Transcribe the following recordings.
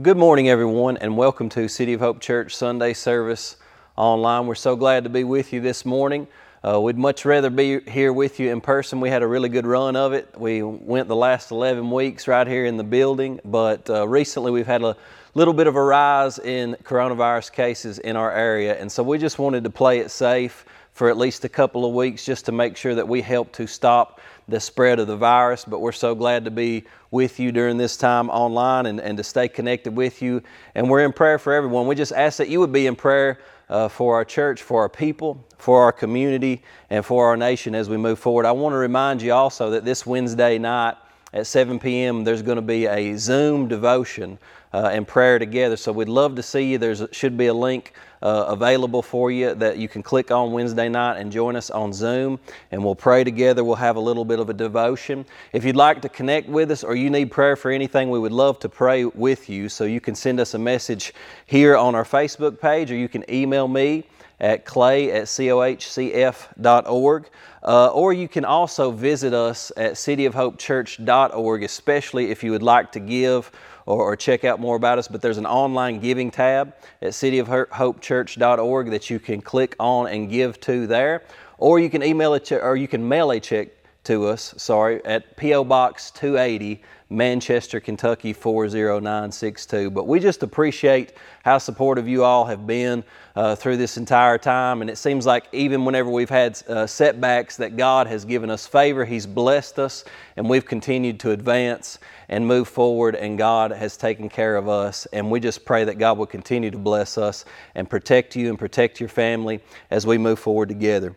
Good morning, everyone, and welcome to City of Hope Church Sunday service online. We're so glad to be with you this morning. Uh, we'd much rather be here with you in person. We had a really good run of it. We went the last 11 weeks right here in the building, but uh, recently we've had a little bit of a rise in coronavirus cases in our area, and so we just wanted to play it safe for at least a couple of weeks just to make sure that we help to stop the spread of the virus. But we're so glad to be with you during this time online and, and to stay connected with you. And we're in prayer for everyone. We just ask that you would be in prayer uh, for our church, for our people, for our community, and for our nation as we move forward. I want to remind you also that this Wednesday night at 7 p.m., there's going to be a Zoom devotion uh, and prayer together. So we'd love to see you. There should be a link uh, available for you that you can click on Wednesday night and join us on Zoom, and we'll pray together. We'll have a little bit of a devotion. If you'd like to connect with us or you need prayer for anything, we would love to pray with you. So you can send us a message here on our Facebook page, or you can email me at clay at cohcf.org. Uh, or you can also visit us at cityofhopechurch.org, especially if you would like to give or, or, check out more about us. But there's an online giving tab at cityofhopechurch.org that you can click on and give to there. Or you can email it or you can mail a check to us, sorry, at P.O. Box 280, Manchester, Kentucky 40962. But we just appreciate how supportive you all have been uh, through this entire time. And it seems like even whenever we've had uh, setbacks, that God has given us favor. He's blessed us, and we've continued to advance and move forward, and God has taken care of us. And we just pray that God will continue to bless us and protect you and protect your family as we move forward together.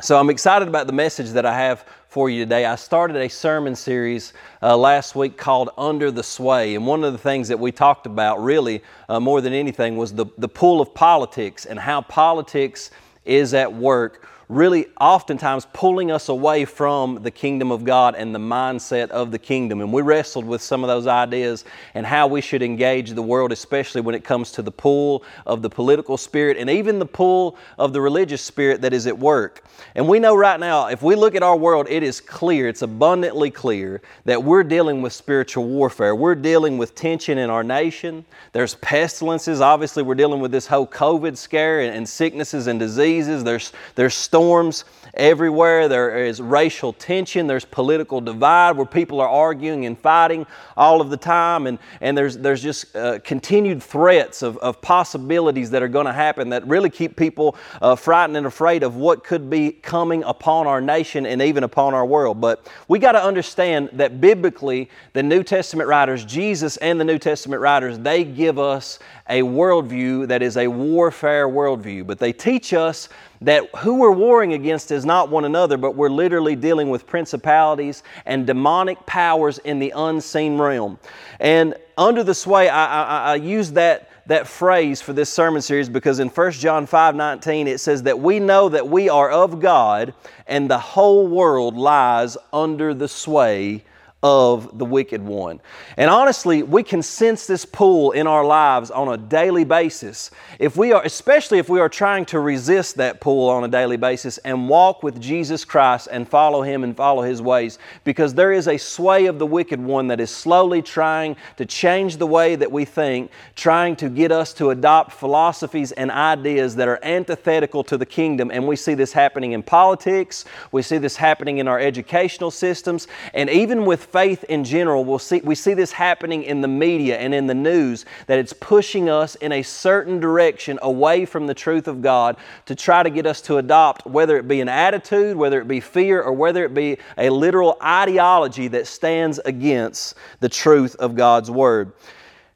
So I'm excited about the message that I have for you today. I started a sermon series uh, last week called Under the Sway. And one of the things that we talked about, really uh, more than anything, was the, the pull of politics and how politics is at work really oftentimes pulling us away from the kingdom of God and the mindset of the kingdom. And we wrestled with some of those ideas and how we should engage the world, especially when it comes to the pull of the political spirit and even the pull of the religious spirit that is at work. And we know right now, if we look at our world, it is clear, it's abundantly clear that we're dealing with spiritual warfare. We're dealing with tension in our nation. There's pestilences. Obviously, we're dealing with this whole COVID scare and, and sicknesses and diseases. There's, there's storms everywhere. There is racial tension. There's political divide where people are arguing and fighting all of the time. And, and there's, there's just uh, continued threats of, of possibilities that are going to happen that really keep people uh, frightened and afraid of what could be coming upon our nation and even upon our world. But we got to understand that biblically, the New Testament writers, Jesus and the New Testament writers, they give us a worldview that is a warfare worldview. But they teach us that who we're warring against is not one another, but we're literally dealing with principalities and demonic powers in the unseen realm. And under the sway, I, I, I use that, that phrase for this sermon series because in 1 John 5 19 it says that we know that we are of God and the whole world lies under the sway of the wicked one. And honestly, we can sense this pull in our lives on a daily basis. If we are especially if we are trying to resist that pull on a daily basis and walk with Jesus Christ and follow him and follow his ways because there is a sway of the wicked one that is slowly trying to change the way that we think, trying to get us to adopt philosophies and ideas that are antithetical to the kingdom and we see this happening in politics, we see this happening in our educational systems and even with faith in general, we'll see, we see this happening in the media and in the news, that it's pushing us in a certain direction away from the truth of God to try to get us to adopt, whether it be an attitude, whether it be fear, or whether it be a literal ideology that stands against the truth of God's Word.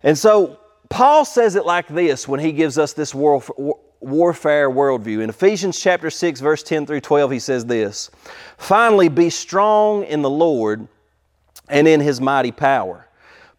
And so, Paul says it like this when he gives us this world warfare worldview. In Ephesians chapter 6, verse 10 through 12, he says this Finally, be strong in the Lord and in his mighty power.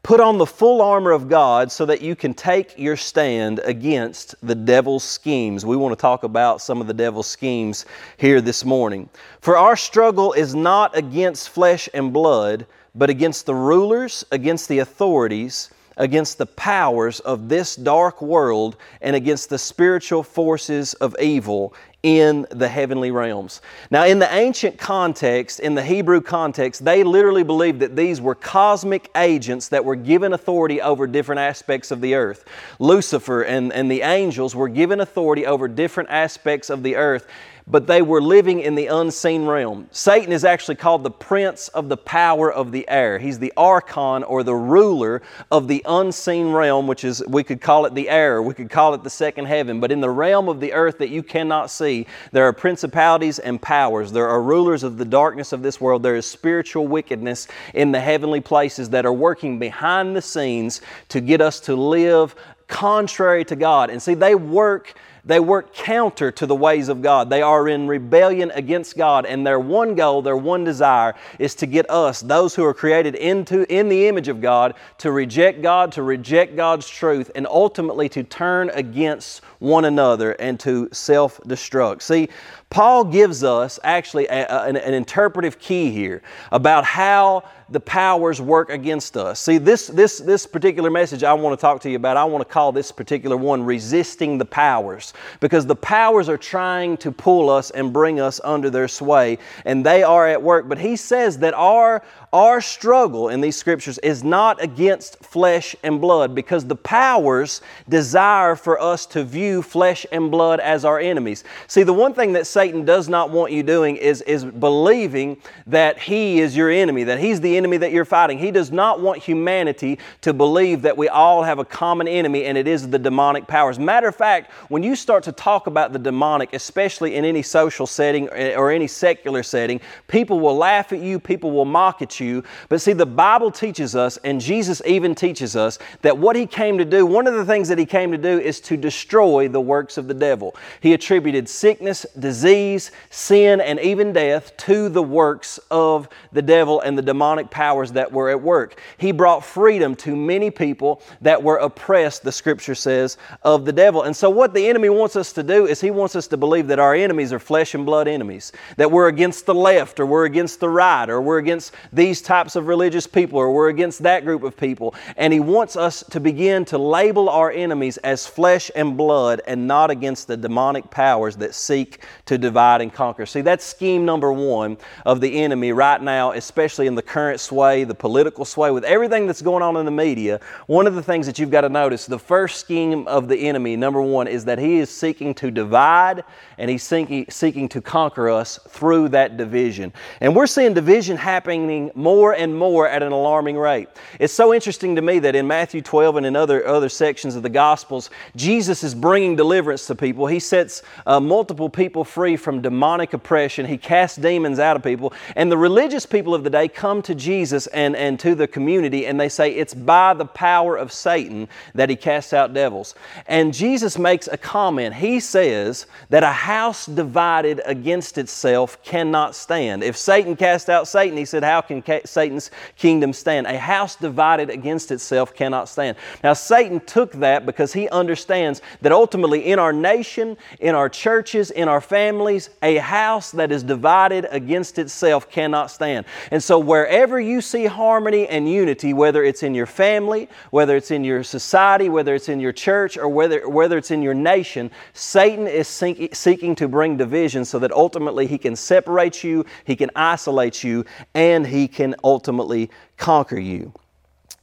Put on the full armor of God so that you can take your stand against the devil's schemes. We want to talk about some of the devil's schemes here this morning. For our struggle is not against flesh and blood, but against the rulers, against the authorities, against the powers of this dark world, and against the spiritual forces of evil in the heavenly realms. Now, in the ancient context, in the Hebrew context, they literally believed that these were cosmic agents that were given authority over different aspects of the earth. Lucifer and, and the angels were given authority over different aspects of the earth but they were living in the unseen realm. Satan is actually called the prince of the power of the air. He's the archon or the ruler of the unseen realm, which is, we could call it the air, we could call it the second heaven. But in the realm of the earth that you cannot see, there are principalities and powers. There are rulers of the darkness of this world. There is spiritual wickedness in the heavenly places that are working behind the scenes to get us to live contrary to God. And see, they work they work counter to the ways of God. They are in rebellion against God, and their one goal, their one desire is to get us, those who are created into in the image of God, to reject God, to reject God's truth, and ultimately to turn against one another and to self-destruct. See, Paul gives us actually a, a, an, an interpretive key here about how the powers work against us. See, this, this, this particular message I want to talk to you about, I want to call this particular one resisting the powers because the powers are trying to pull us and bring us under their sway and they are at work. But he says that our, our struggle in these scriptures is not against flesh and blood because the powers desire for us to view flesh and blood as our enemies. See, the one thing that Satan does not want you doing is, is believing that he is your enemy, that he's the enemy that you're fighting. He does not want humanity to believe that we all have a common enemy and it is the demonic powers. Matter of fact, when you start to talk about the demonic, especially in any social setting or any secular setting, people will laugh at you, people will mock at you you. But see, the Bible teaches us, and Jesus even teaches us, that what He came to do, one of the things that He came to do is to destroy the works of the devil. He attributed sickness, disease, sin, and even death to the works of the devil and the demonic powers that were at work. He brought freedom to many people that were oppressed, the scripture says, of the devil. And so, what the enemy wants us to do is he wants us to believe that our enemies are flesh and blood enemies, that we're against the left, or we're against the right, or we're against these these types of religious people or we're against that group of people. And He wants us to begin to label our enemies as flesh and blood and not against the demonic powers that seek to divide and conquer. See, that's scheme number one of the enemy right now, especially in the current sway, the political sway, with everything that's going on in the media. One of the things that you've got to notice the first scheme of the enemy, number one, is that he is seeking to divide and he's seeking, seeking to conquer us through that division. And we're seeing division happening more and more at an alarming rate. It's so interesting to me that in Matthew 12 and in other, other sections of the Gospels, Jesus is bringing deliverance to people. He sets uh, multiple people free from demonic oppression, He casts demons out of people. And the religious people of the day come to Jesus and, and to the community and they say, It's by the power of Satan that He casts out devils. And Jesus makes a comment. He says that a house divided against itself cannot stand. If Satan cast out Satan, He said, How can Satan's kingdom stand. A house divided against itself cannot stand. Now, Satan took that because he understands that ultimately in our nation, in our churches, in our families, a house that is divided against itself cannot stand. And so, wherever you see harmony and unity, whether it's in your family, whether it's in your society, whether it's in your church, or whether, whether it's in your nation, Satan is seeking to bring division so that ultimately he can separate you, he can isolate you, and he can ultimately conquer you.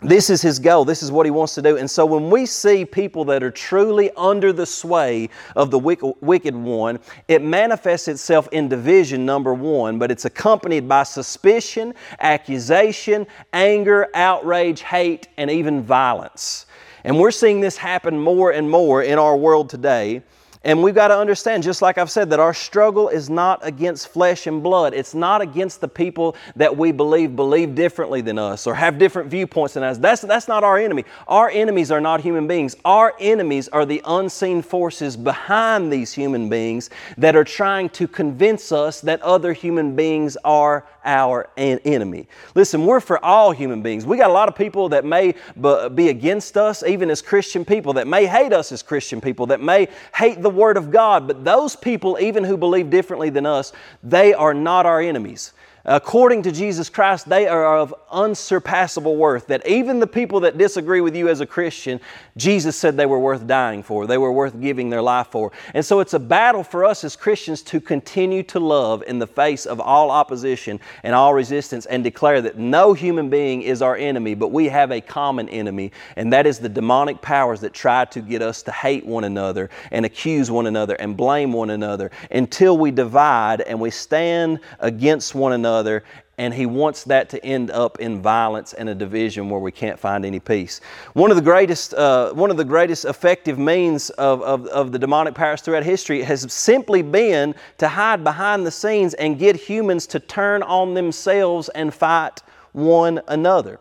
This is his goal. This is what he wants to do. And so when we see people that are truly under the sway of the wicked one, it manifests itself in division, number one, but it's accompanied by suspicion, accusation, anger, outrage, hate, and even violence. And we're seeing this happen more and more in our world today. And we've got to understand, just like I've said, that our struggle is not against flesh and blood. It's not against the people that we believe believe differently than us or have different viewpoints than us. That's, that's not our enemy. Our enemies are not human beings. Our enemies are the unseen forces behind these human beings that are trying to convince us that other human beings are our enemy. Listen, we're for all human beings. We got a lot of people that may be against us, even as Christian people, that may hate us as Christian people, that may hate the Word of God, but those people, even who believe differently than us, they are not our enemies. According to Jesus Christ, they are of unsurpassable worth. That even the people that disagree with you as a Christian, Jesus said they were worth dying for, they were worth giving their life for. And so it's a battle for us as Christians to continue to love in the face of all opposition and all resistance and declare that no human being is our enemy, but we have a common enemy, and that is the demonic powers that try to get us to hate one another and accuse one another and blame one another until we divide and we stand against one another and he wants that to end up in violence and a division where we can't find any peace. One of the greatest, uh, one of the greatest effective means of, of, of the demonic powers throughout history has simply been to hide behind the scenes and get humans to turn on themselves and fight one another.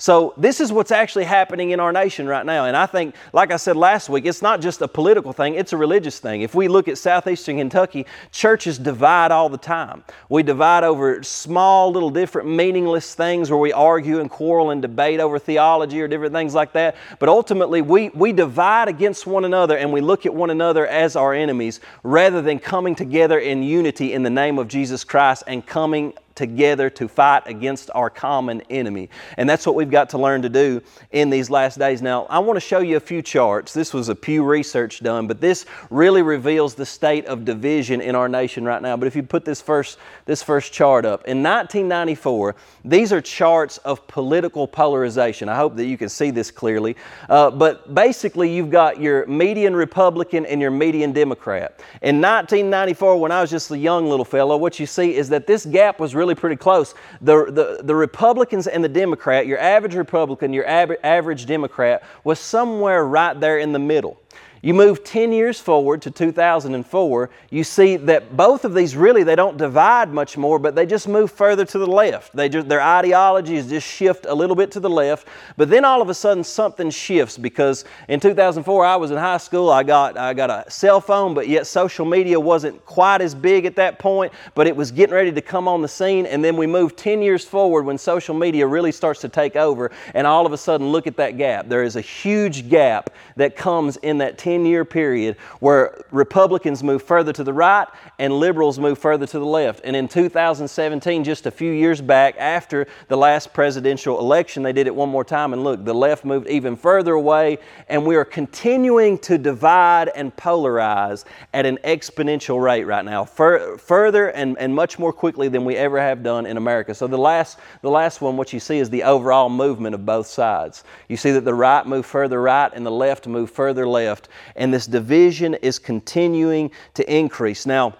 So, this is what's actually happening in our nation right now. And I think, like I said last week, it's not just a political thing, it's a religious thing. If we look at southeastern Kentucky, churches divide all the time. We divide over small, little, different, meaningless things where we argue and quarrel and debate over theology or different things like that. But ultimately, we, we divide against one another and we look at one another as our enemies rather than coming together in unity in the name of Jesus Christ and coming together to fight against our common enemy. And that's what we've got to learn to do in these last days. Now, I want to show you a few charts. This was a Pew Research done, but this really reveals the state of division in our nation right now. But if you put this first, this first chart up, in 1994, these are charts of political polarization. I hope that you can see this clearly. Uh, but basically, you've got your median Republican and your median Democrat. In 1994, when I was just a young little fellow, what you see is that this gap was really really pretty close. The, the, the Republicans and the Democrat, your average Republican, your average Democrat, was somewhere right there in the middle. You move 10 years forward to 2004, you see that both of these really they don't divide much more, but they just move further to the left. They just, their ideologies just shift a little bit to the left, but then all of a sudden something shifts because in 2004 I was in high school, I got I got a cell phone, but yet social media wasn't quite as big at that point, but it was getting ready to come on the scene and then we move 10 years forward when social media really starts to take over and all of a sudden look at that gap. There is a huge gap that comes in that 10 10 year period where Republicans move further to the right and liberals move further to the left. And in 2017, just a few years back after the last presidential election, they did it one more time. And look, the left moved even further away, and we are continuing to divide and polarize at an exponential rate right now, fur- further and, and much more quickly than we ever have done in America. So the last, the last one, what you see is the overall movement of both sides. You see that the right move further right and the left move further left and this division is continuing to increase. Now,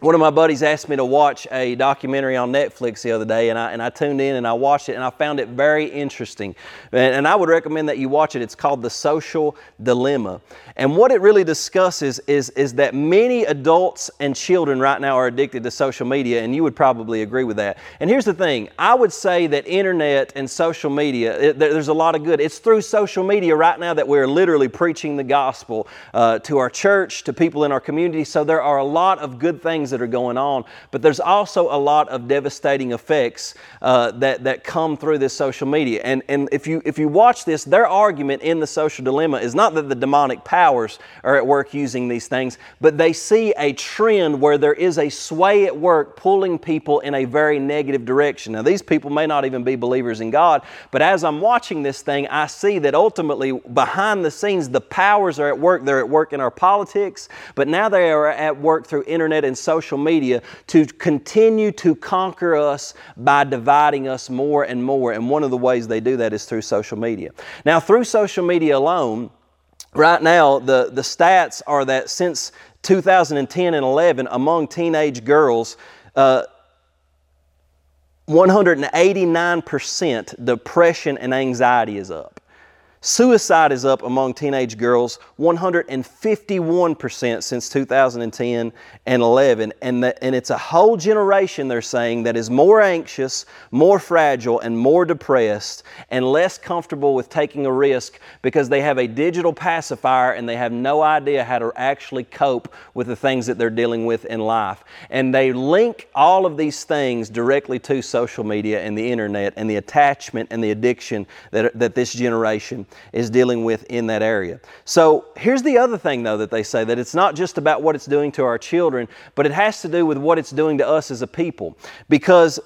one of my buddies asked me to watch a documentary on Netflix the other day, and I, and I tuned in and I watched it, and I found it very interesting. And, and, I would recommend that you watch it. It's called The Social Dilemma. And what it really discusses is, is that many adults and children right now are addicted to social media, and you would probably agree with that. And here's the thing I would say that internet and social media, it, there's a lot of good. It's through social media right now that we're literally preaching the gospel uh, to our church, to people in our community. So there are a lot of good things things that are going on, but there's also a lot of devastating effects uh, that, that come through this social media. And, and if, you, if you watch this, their argument in the social dilemma is not that the demonic powers are at work using these things, but they see a trend where there is a sway at work pulling people in a very negative direction. Now, these people may not even be believers in God, but as I'm watching this thing, I see that ultimately behind the scenes, the powers are at work. They're at work in our politics, but now they are at work through internet and social social media to continue to conquer us by dividing us more and more. And one of the ways they do that is through social media. Now, through social media alone, right now, the, the stats are that since 2010 and 11, among teenage girls, uh, 189% depression and anxiety is up. Suicide is up among teenage girls 151% since 2010 and 11. And, the, and it's a whole generation, they're saying, that is more anxious, more fragile, and more depressed, and less comfortable with taking a risk because they have a digital pacifier and they have no idea how to actually cope with the things that they're dealing with in life. And they link all of these things directly to social media and the internet and the attachment and the addiction that, that this generation is dealing with in that area. So here's the other thing, though, that they say that it's not just about what it's doing to our children, but it has to do with what it's doing to us as a people. Because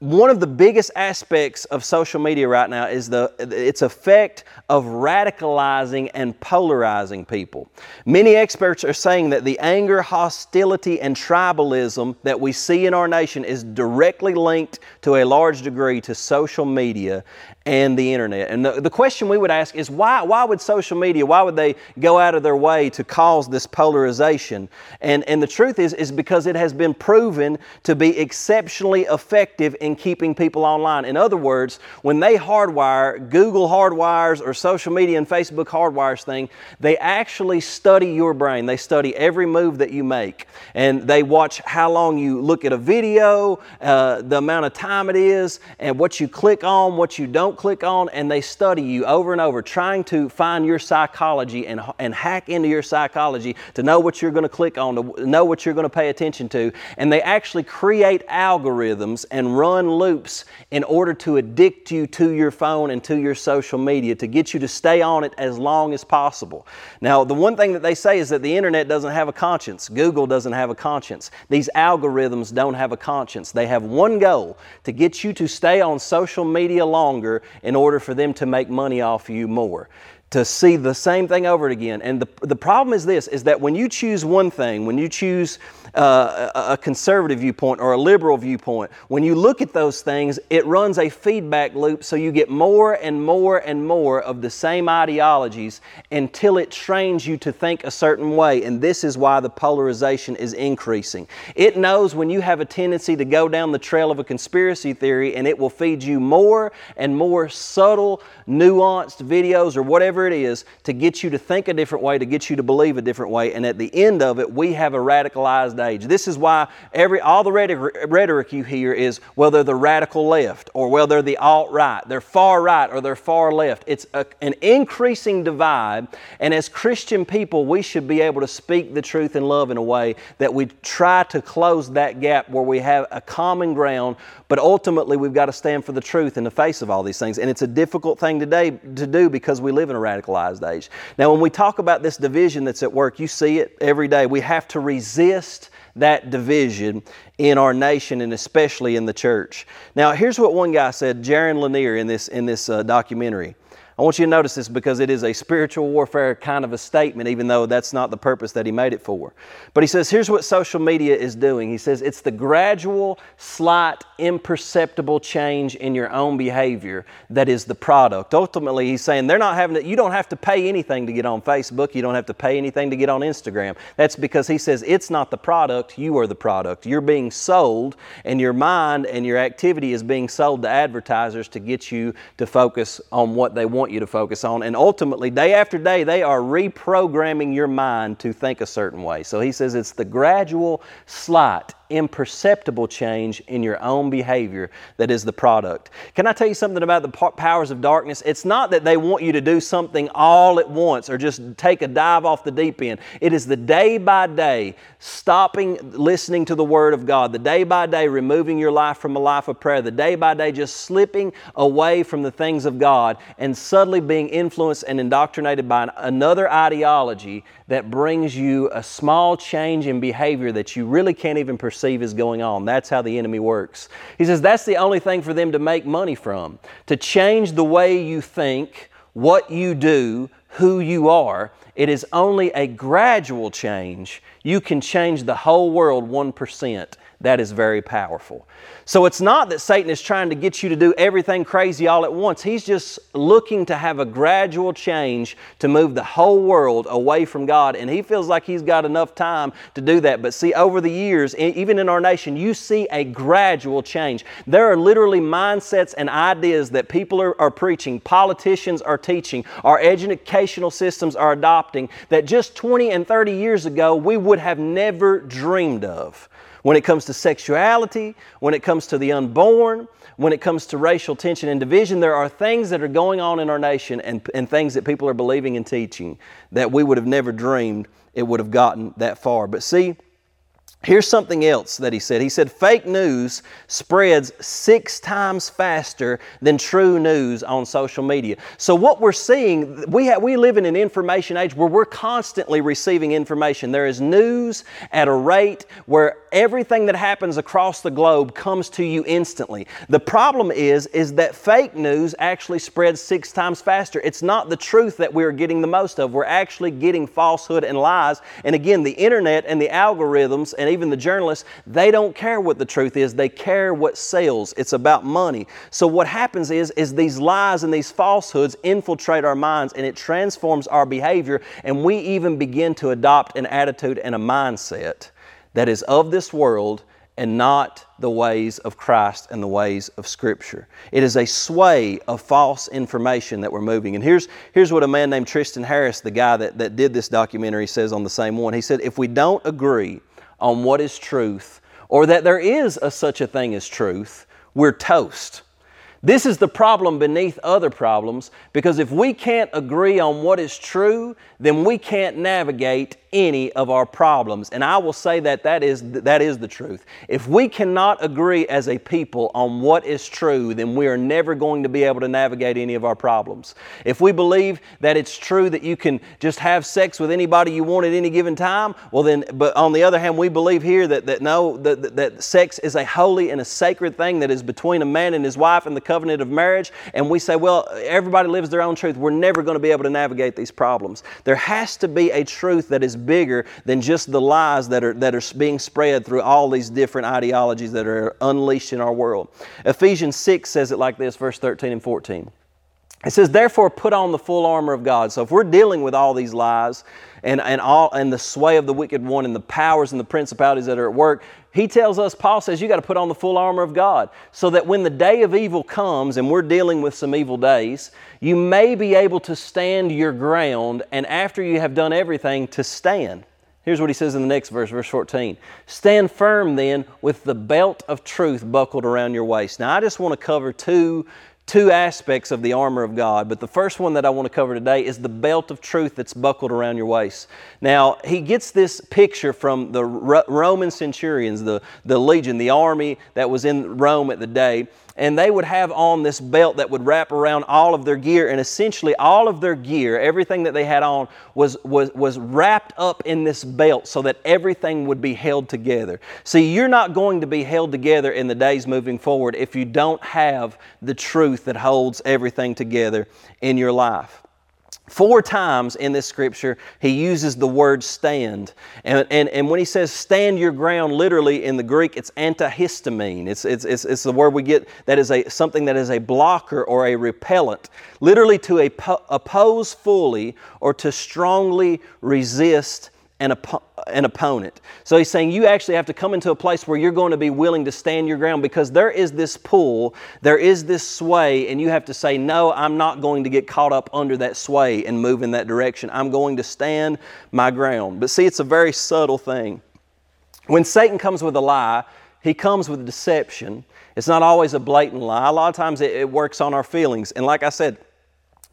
one of the biggest aspects of social media right now is the its effect of radicalizing and polarizing people. Many experts are saying that the anger, hostility, and tribalism that we see in our nation is directly linked to a large degree to social media and the internet. And the, the question we would ask is why, why would social media, why would they go out of their way to cause this polarization? And, and the truth is, is because it has been proven to be exceptionally effective in keeping people online. In other words, when they hardwire, Google hardwires or social media and Facebook hardwires thing, they actually study your brain. They study every move that you make. And they watch how long you look at a video, uh, the amount of time it is, and what you click on, what you don't don't click on and they study you over and over, trying to find your psychology and, and hack into your psychology to know what you're going to click on, to know what you're going to pay attention to. And they actually create algorithms and run loops in order to addict you to your phone and to your social media to get you to stay on it as long as possible. Now, the one thing that they say is that the internet doesn't have a conscience, Google doesn't have a conscience. These algorithms don't have a conscience. They have one goal to get you to stay on social media longer in order for them to make money off you more to see the same thing over again. And the, the problem is this, is that when you choose one thing, when you choose uh, a conservative viewpoint or a liberal viewpoint, when you look at those things, it runs a feedback loop so you get more and more and more of the same ideologies until it trains you to think a certain way. And this is why the polarization is increasing. It knows when you have a tendency to go down the trail of a conspiracy theory and it will feed you more and more subtle, nuanced videos or whatever it is to get you to think a different way, to get you to believe a different way. And at the end of it, we have a radicalized age. This is why every all the rhetoric you hear is well they're the radical left or well they're the alt right, they're far right or they're far left. It's a, an increasing divide, and as Christian people, we should be able to speak the truth in love in a way that we try to close that gap where we have a common ground. But ultimately, we've got to stand for the truth in the face of all these things, and it's a difficult thing today to do because we live in a radicalized age. Now, when we talk about this division that's at work, you see it every day. We have to resist that division in our nation and especially in the church. Now, here's what one guy said, Jaron Lanier, in this, in this uh, documentary. I want you to notice this because it is a spiritual warfare kind of a statement, even though that's not the purpose that he made it for. But he says, here's what social media is doing. He says, it's the gradual, slight, imperceptible change in your own behavior that is the product. Ultimately, he's saying they're not having to, you don't have to pay anything to get on Facebook, you don't have to pay anything to get on Instagram. That's because he says it's not the product, you are the product. You're being sold, and your mind and your activity is being sold to advertisers to get you to focus on what they want want you to focus on. And ultimately, day after day, they are reprogramming your mind to think a certain way. So he says it's the gradual, slight, imperceptible change in your own behavior that is the product. Can I tell you something about the powers of darkness? It's not that they want you to do something all at once or just take a dive off the deep end. It is the day by day stopping listening to the Word of God, the day by day removing your life from a life of prayer, the day by day just slipping away from the things of God and suddenly being influenced and indoctrinated by another ideology that brings you a small change in behavior that you really can't even perceive is going on. That's how the enemy works. He says that's the only thing for them to make money from. To change the way you think, what you do, who you are, it is only a gradual change. You can change the whole world 1%. That is very powerful. So it's not that Satan is trying to get you to do everything crazy all at once. He's just looking to have a gradual change to move the whole world away from God. And he feels like he's got enough time to do that. But see, over the years, even in our nation, you see a gradual change. There are literally mindsets and ideas that people are, are preaching, politicians are teaching, our educational systems are adopting that just 20 and 30 years ago we would have never dreamed of when it comes to sexuality, when it comes to the unborn, when it comes to racial tension and division, there are things that are going on in our nation and, and things that people are believing and teaching that we would have never dreamed it would have gotten that far. But see, Here's something else that he said. He said, fake news spreads six times faster than true news on social media. So, what we're seeing, we, we live in an information age where we're constantly receiving information. There is news at a rate where everything that happens across the globe comes to you instantly. The problem is, is that fake news actually spreads six times faster. It's not the truth that we're getting the most of. We're actually getting falsehood and lies. And again, the internet and the algorithms and even the journalists, they don't care what the truth is. They care what sells. It's about money. So what happens is, is these lies and these falsehoods infiltrate our minds and it transforms our behavior and we even begin to adopt an attitude and a mindset that is of this world and not the ways of Christ and the ways of Scripture. It is a sway of false information that we're moving. And here's, here's what a man named Tristan Harris, the guy that, that did this documentary, says on the same one. He said, If we don't agree on what is truth, or that there is a, such a thing as truth, we're toast. This is the problem beneath other problems because if we can't agree on what is true, then we can't navigate any of our problems. And I will say that that is, that is the truth. If we cannot agree as a people on what is true, then we are never going to be able to navigate any of our problems. If we believe that it's true that you can just have sex with anybody you want at any given time, well then, but on the other hand, we believe here that, that no, that, that, sex is a holy and a sacred thing that is between a man and his wife in the covenant of marriage. And we say, well, everybody lives their own truth. We're never going to be able to navigate these problems. There has to be a truth that is bigger than just the lies that are, that are being spread through all these different ideologies that are unleashed in our world. Ephesians 6 says it like this, verse 13 and 14. It says, therefore, put on the full armor of God. So if we're dealing with all these lies and, and, all, and the sway of the wicked one and the powers and the principalities that are at work, he tells us, Paul says, you got to put on the full armor of God so that when the day of evil comes and we're dealing with some evil days, you may be able to stand your ground and after you have done everything, to stand. Here's what he says in the next verse, verse 14. Stand firm then with the belt of truth buckled around your waist. Now, I just want to cover two two aspects of the armor of God, but the first one that I want to cover today is the belt of truth that's buckled around your waist. Now, he gets this picture from the Roman centurions, the, the legion, the army that was in Rome at the day, and they would have on this belt that would wrap around all of their gear. And essentially all of their gear everything that they had on was, was, was wrapped up in this belt so that everything would be held together. See you're not going to be held together in the days moving forward if you don't have the truth that holds everything together in your life Four times in this scripture, he uses the word stand. And, and, and when he says stand your ground, literally in the Greek, it's antihistamine. It's, it's, it's, it's the word we get that is a, something that is a blocker or a repellent. Literally to oppose fully or to strongly resist and an, an opponent. So he's saying you actually have to come into a place where you're going to be willing to stand your ground because there is this pull, there is this sway, and you have to say, No, I'm not going to get caught up under that sway and move in that direction. I'm going to stand my ground. But see, it's a very subtle thing. When Satan comes with a lie, he comes with deception. It's not always a blatant lie. A lot of times it, it works on our feelings. And like I said,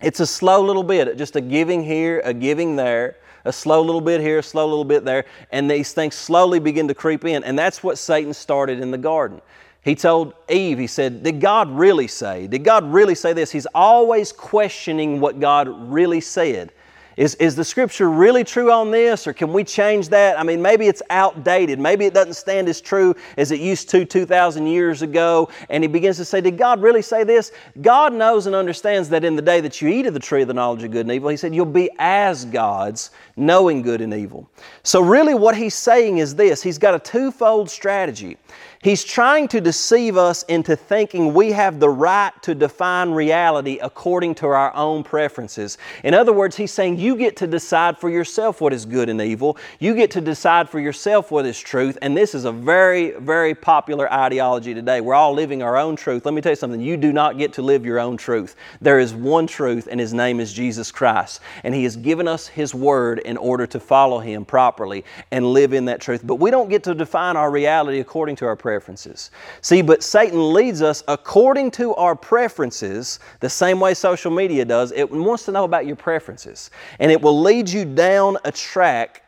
it's a slow little bit, just a giving here, a giving there a slow little bit here, a slow little bit there, and these things slowly begin to creep in. And that's what Satan started in the garden. He told Eve, he said, Did God really say? Did God really say this? He's always questioning what God really said. Is, is the scripture really true on this, or can we change that? I mean, maybe it's outdated. Maybe it doesn't stand as true as it used to 2,000 years ago. And he begins to say, Did God really say this? God knows and understands that in the day that you eat of the tree of the knowledge of good and evil, he said, You'll be as gods, knowing good and evil. So, really, what he's saying is this He's got a twofold strategy. He's trying to deceive us into thinking we have the right to define reality according to our own preferences. In other words, he's saying you get to decide for yourself what is good and evil. You get to decide for yourself what is truth. And this is a very, very popular ideology today. We're all living our own truth. Let me tell you something you do not get to live your own truth. There is one truth, and His name is Jesus Christ. And He has given us His Word in order to follow Him properly and live in that truth. But we don't get to define our reality according to our preferences. See, but Satan leads us according to our preferences, the same way social media does. It wants to know about your preferences. And it will lead you down a track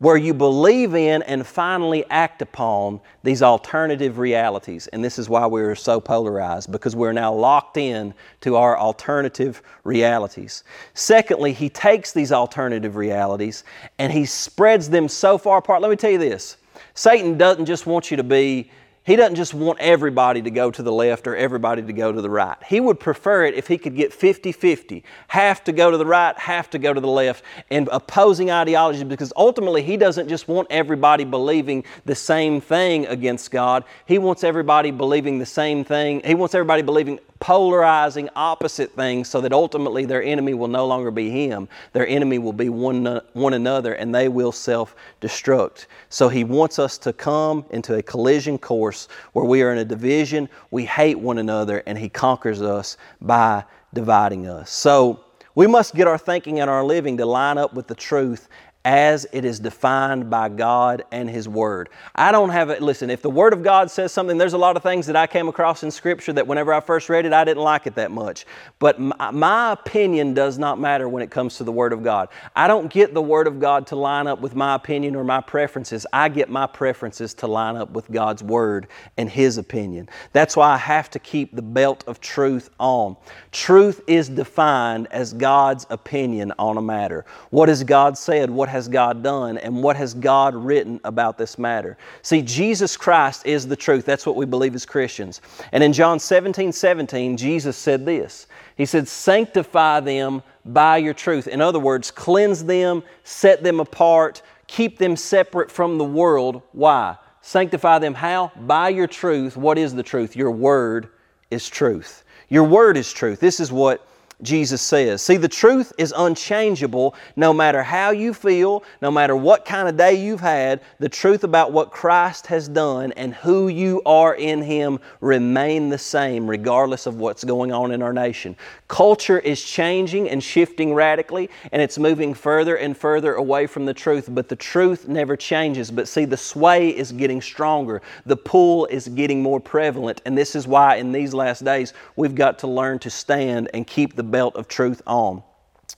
where you believe in and finally act upon these alternative realities. And this is why we're so polarized, because we're now locked in to our alternative realities. Secondly, he takes these alternative realities and he spreads them so far apart. Let me tell you this Satan doesn't just want you to be he doesn't just want everybody to go to the left or everybody to go to the right. He would prefer it if he could get 50 50, half to go to the right, half to go to the left, and opposing ideologies because ultimately he doesn't just want everybody believing the same thing against God. He wants everybody believing the same thing. He wants everybody believing polarizing opposite things so that ultimately their enemy will no longer be him. Their enemy will be one, one another and they will self destruct. So he wants us to come into a collision course where we are in a division, we hate one another, and he conquers us by dividing us. So we must get our thinking and our living to line up with the truth as it is defined by God and His Word. I don't have it, listen, if the Word of God says something, there's a lot of things that I came across in Scripture that whenever I first read it, I didn't like it that much. But my, my, opinion does not matter when it comes to the Word of God. I don't get the Word of God to line up with my opinion or my preferences. I get my preferences to line up with God's Word and His opinion. That's why I have to keep the belt of truth on. Truth is defined as God's opinion on a matter. What has God said? What has God done and what has God written about this matter. See, Jesus Christ is the truth. That's what we believe as Christians. And in John 17 17, Jesus said this He said, Sanctify them by your truth. In other words, cleanse them, set them apart, keep them separate from the world. Why? Sanctify them how? By your truth. What is the truth? Your word is truth. Your word is truth. This is what Jesus says. See, the truth is unchangeable no matter how you feel, no matter what kind of day you've had. The truth about what Christ has done and who you are in Him remain the same regardless of what's going on in our nation. Culture is changing and shifting radically, and it's moving further and further away from the truth, but the truth never changes. But see, the sway is getting stronger, the pull is getting more prevalent, and this is why in these last days we've got to learn to stand and keep the belt of truth on.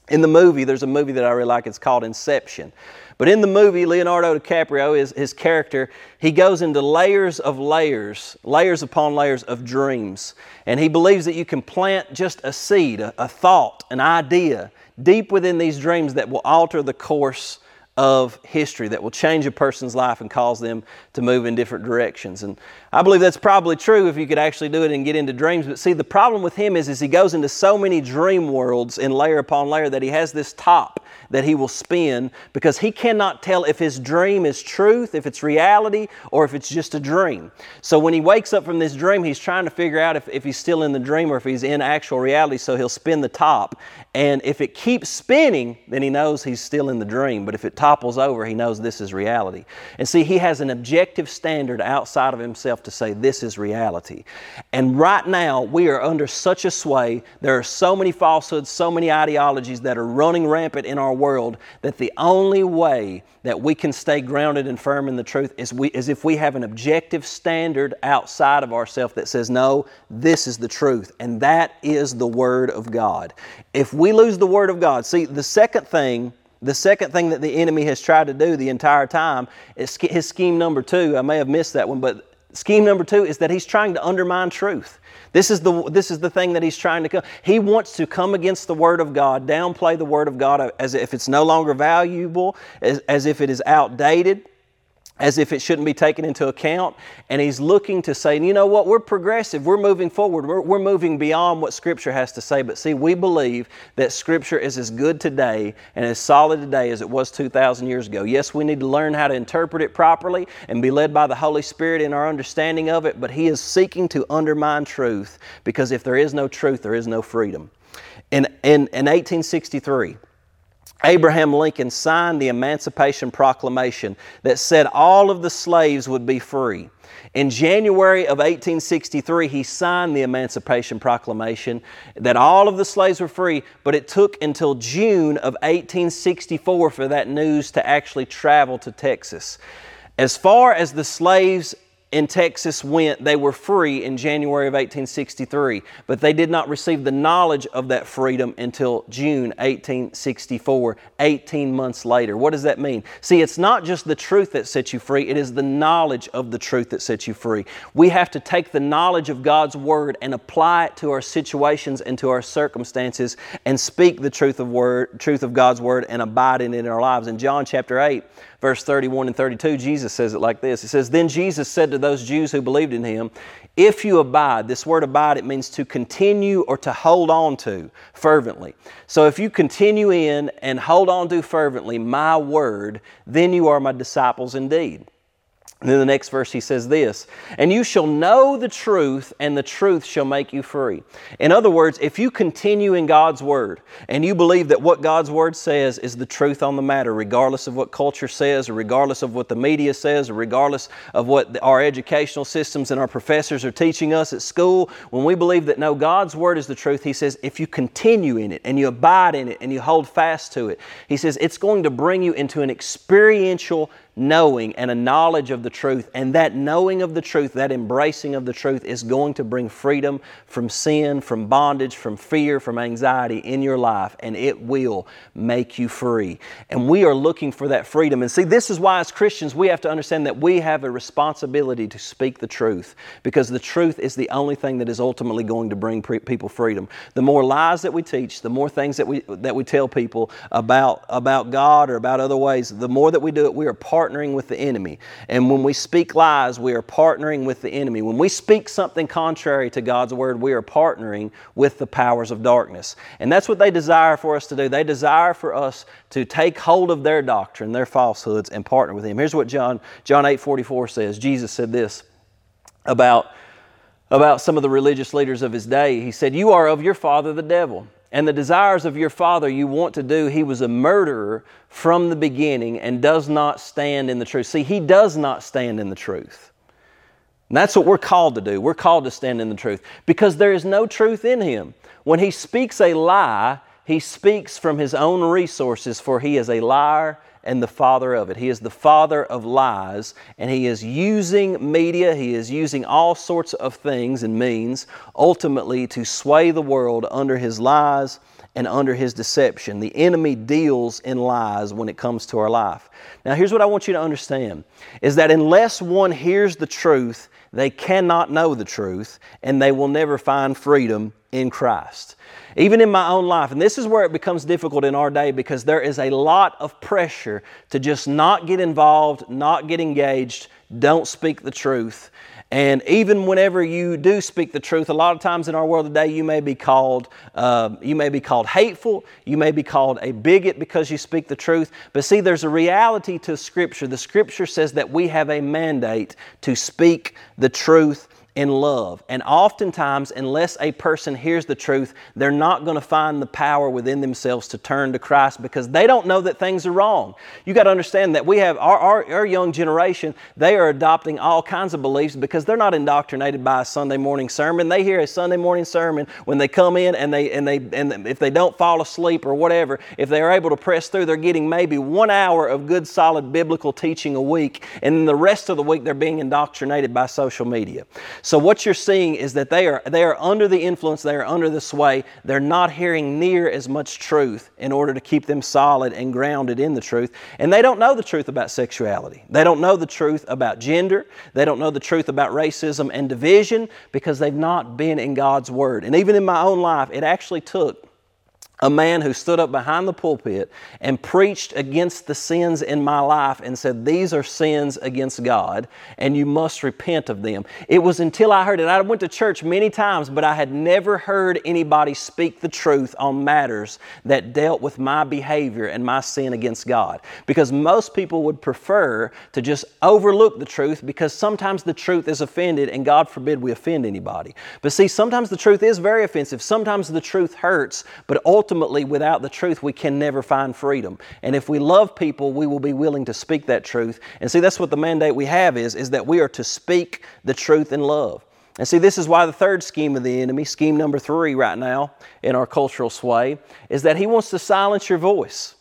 In the movie, there's a movie that I really like. It's called Inception. But in the movie, Leonardo DiCaprio, is his character, he goes into layers of layers, layers upon layers of dreams. And he believes that you can plant just a seed, a, a thought, an idea deep within these dreams that will alter the course of history that will change a person's life and cause them to move in different directions. And I believe that's probably true if you could actually do it and get into dreams. But see, the problem with him is, is he goes into so many dream worlds in layer upon layer that he has this top that he will spin because he cannot tell if his dream is truth, if it's reality, or if it's just a dream. So when he wakes up from this dream, he's trying to figure out if, if he's still in the dream or if he's in actual reality. So he'll spin the top. And if it keeps spinning, then he knows he's still in the dream. But if it topples over, he knows this is reality. And see, he has an objective standard outside of himself to say this is reality. And right now, we are under such a sway. There are so many falsehoods, so many ideologies that are running rampant in our world that the only way that we can stay grounded and firm in the truth is, we, is if we have an objective standard outside of ourselves that says, no, this is the truth. And that is the Word of God. If we lose the Word of God, see, the second thing the second thing that the enemy has tried to do the entire time is his scheme number two. I may have missed that one, but scheme number two is that he's trying to undermine truth. This is the, this is the thing that he's trying to come. He wants to come against the Word of God, downplay the Word of God as if it's no longer valuable, as, as if it is outdated as if it shouldn't be taken into account. And he's looking to say, you know what, we're progressive, we're moving forward, we're, we're, moving beyond what Scripture has to say. But see, we believe that Scripture is as good today and as solid today as it was 2,000 years ago. Yes, we need to learn how to interpret it properly and be led by the Holy Spirit in our understanding of it, but he is seeking to undermine truth because if there is no truth, there is no freedom. In, in, in 1863, Abraham Lincoln signed the Emancipation Proclamation that said all of the slaves would be free. In January of 1863, he signed the Emancipation Proclamation that all of the slaves were free, but it took until June of 1864 for that news to actually travel to Texas. As far as the slaves in Texas went, they were free in January of 1863, but they did not receive the knowledge of that freedom until June 1864, 18 months later. What does that mean? See, it's not just the truth that sets you free, it is the knowledge of the truth that sets you free. We have to take the knowledge of God's Word and apply it to our situations and to our circumstances and speak the truth of, word, truth of God's Word and abide in it in our lives. In John chapter 8, verse 31 and 32, Jesus says it like this. It says, Then Jesus said to those Jews who believed in him, If you abide, this word abide, it means to continue or to hold on to fervently. So if you continue in and hold on to fervently my word, then you are my disciples indeed. And then the next verse he says this, and you shall know the truth, and the truth shall make you free. In other words, if you continue in God's Word and you believe that what God's Word says is the truth on the matter, regardless of what culture says, or regardless of what the media says, or regardless of what our educational systems and our professors are teaching us at school, when we believe that no, God's Word is the truth, he says, if you continue in it and you abide in it and you hold fast to it, he says, it's going to bring you into an experiential knowing and a knowledge of the truth. And that knowing of the truth, that embracing of the truth, is going to bring freedom from sin, from bondage, from fear, from anxiety in your life, and it will make you free. And we are looking for that freedom. And see, this is why, as Christians, we have to understand that we have a responsibility to speak the truth because the truth is the only thing that is ultimately going to bring pre- people freedom. The more lies that we teach, the more things that we, that we tell people about, about God or about other ways, the more that we do it, we are part partnering with the enemy. And when we speak lies, we are partnering with the enemy. When we speak something contrary to God's word, we are partnering with the powers of darkness. And that's what they desire for us to do. They desire for us to take hold of their doctrine, their falsehoods, and partner with Him. Here's what John, John 8 44 says Jesus said this about, about some of the religious leaders of his day. He said, You are of your father, the devil and the desires of your father you want to do. He was a murderer from the beginning and does not stand in the truth. See, he does not stand in the truth. And that's what we're called to do. We're called to stand in the truth because there is no truth in him. When he speaks a lie, he speaks from his own resources, for he is a liar and the father of it. He is the father of lies, and he is using media, he is using all sorts of things and means ultimately to sway the world under his lies and under his deception. The enemy deals in lies when it comes to our life. Now, here's what I want you to understand is that unless one hears the truth, they cannot know the truth, and they will never find freedom in Christ. Even in my own life, and this is where it becomes difficult in our day because there is a lot of pressure to just not get involved, not get engaged, don't speak the truth. And even whenever you do speak the truth, a lot of times in our world today, you may be called uh, you may be called hateful, you may be called a bigot because you speak the truth. But see, there's a reality to Scripture. The Scripture says that we have a mandate to speak the truth in love. And oftentimes, unless a person hears the truth, they're not going to find the power within themselves to turn to Christ because they don't know that things are wrong. You got to understand that we have our, our, our, young generation, they are adopting all kinds of beliefs because they're not indoctrinated by a Sunday morning sermon. They hear a Sunday morning sermon when they come in and they and they and if they don't fall asleep or whatever, if they are able to press through, they're getting maybe one hour of good solid biblical teaching a week, and the rest of the week they're being indoctrinated by social media. So what you're seeing is that they are, they are under the influence, they are under the sway. They're not hearing near as much truth in order to keep them solid and grounded in the truth. And they don't know the truth about sexuality. They don't know the truth about gender. They don't know the truth about racism and division because they've not been in God's Word. And even in my own life, it actually took a man who stood up behind the pulpit and preached against the sins in my life and said, These are sins against God, and you must repent of them. It was until I heard it. I went to church many times, but I had never heard anybody speak the truth on matters that dealt with my behavior and my sin against God. Because most people would prefer to just overlook the truth because sometimes the truth is offended, and God forbid we offend anybody. But see, sometimes the truth is very offensive, sometimes the truth hurts, but ultimately, ultimately, without the truth, we can never find freedom. And if we love people, we will be willing to speak that truth. And see, that's what the mandate we have is, is that we are to speak the truth in love. And see, this is why the third scheme of the enemy, scheme number three right now in our cultural sway, is that he wants to silence your voice.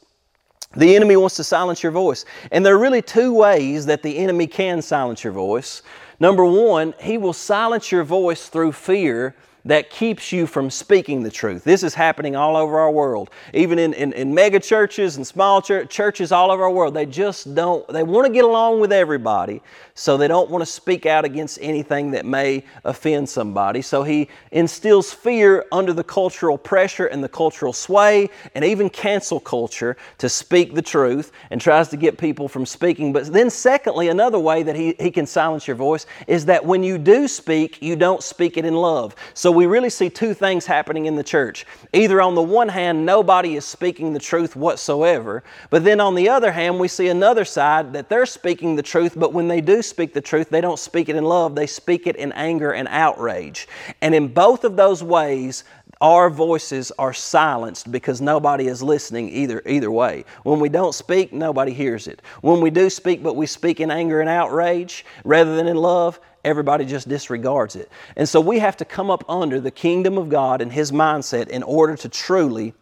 The enemy wants to silence your voice. And there are really two ways that the enemy can silence your voice. Number one, He will silence your voice through fear that keeps you from speaking the truth. This is happening all over our world. Even in, in, in mega churches and small church, churches all over our world, they just don't, they want to get along with everybody, so they don't want to speak out against anything that may offend somebody. So he instills fear under the cultural pressure and the cultural sway and even cancel culture to speak the truth and tries to get people from speaking. But then, secondly, another way that he, he can silence your voice is that when you do speak, you don't speak it in love. So we really see two things happening in the church. Either on the one hand, nobody is speaking the truth whatsoever, but then on the other hand, we see another side that they're speaking the truth, but when they do speak the truth, they don't speak it in love, they speak it in anger and outrage. And in both of those ways, our voices are silenced because nobody is listening either either way. When we don't speak, nobody hears it. When we do speak, but we speak in anger and outrage rather than in love, everybody just disregards it. And so we have to come up under the kingdom of God and His mindset in order to truly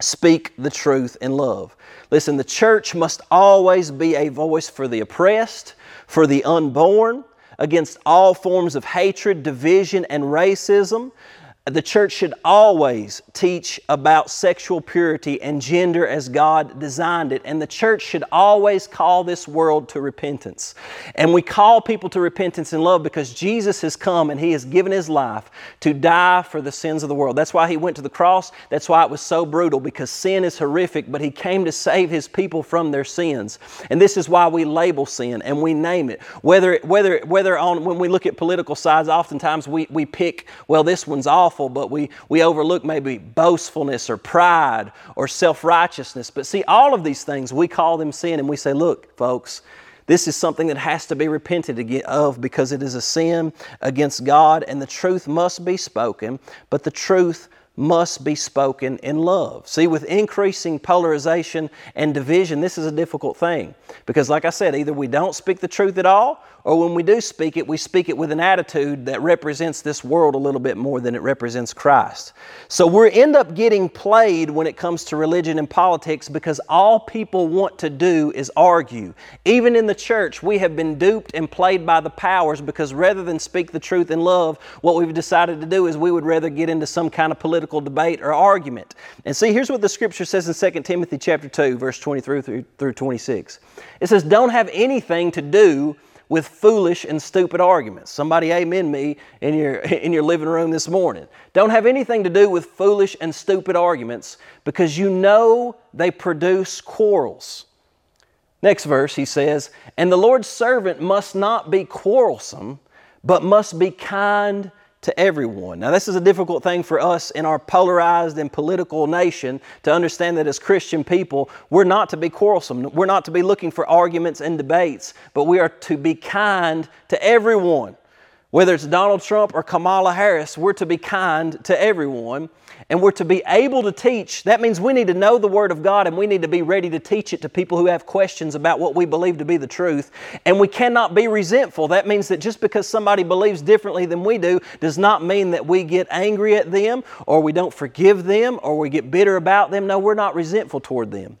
speak the truth in love. Listen, the church must always be a voice for the oppressed, for the unborn, against all forms of hatred, division, and racism. The church should always teach about sexual purity and gender as God designed it. And the church should always call this world to repentance. And we call people to repentance and love because Jesus has come and He has given His life to die for the sins of the world. That's why He went to the cross. That's why it was so brutal because sin is horrific, but He came to save His people from their sins. And this is why we label sin and we name it. Whether, whether, whether on, when we look at political sides, oftentimes we, we pick, well, this one's awful but we, we overlook maybe boastfulness or pride or self righteousness. But see, all of these things, we call them sin and we say, look, folks, this is something that has to be repented of because it is a sin against God and the truth must be spoken, but the truth must be spoken in love. See, with increasing polarization and division, this is a difficult thing. Because, like I said, either we don't speak the truth at all, or when we do speak it, we speak it with an attitude that represents this world a little bit more than it represents Christ. So we end up getting played when it comes to religion and politics because all people want to do is argue. Even in the church, we have been duped and played by the powers because rather than speak the truth in love, what we've decided to do is we would rather get into some kind of political debate or argument. And see, here's what the scripture says in 2 Timothy chapter 2, verse 23 through, through 26. It says, Don't have anything to do with foolish and stupid arguments. Somebody amen me in your, in your living room this morning. Don't have anything to do with foolish and stupid arguments because you know they produce quarrels. Next verse, he says, And the Lord's servant must not be quarrelsome, but must be kind to everyone. Now, this is a difficult thing for us in our polarized and political nation to understand that as Christian people, we're not to be quarrelsome. We're not to be looking for arguments and debates, but we are to be kind to everyone. Whether it's Donald Trump or Kamala Harris, we're to be kind to everyone and we're to be able to teach. That means we need to know the Word of God and we need to be ready to teach it to people who have questions about what we believe to be the truth. And we cannot be resentful. That means that just because somebody believes differently than we do does not mean that we get angry at them or we don't forgive them or we get bitter about them. No, we're not resentful toward them.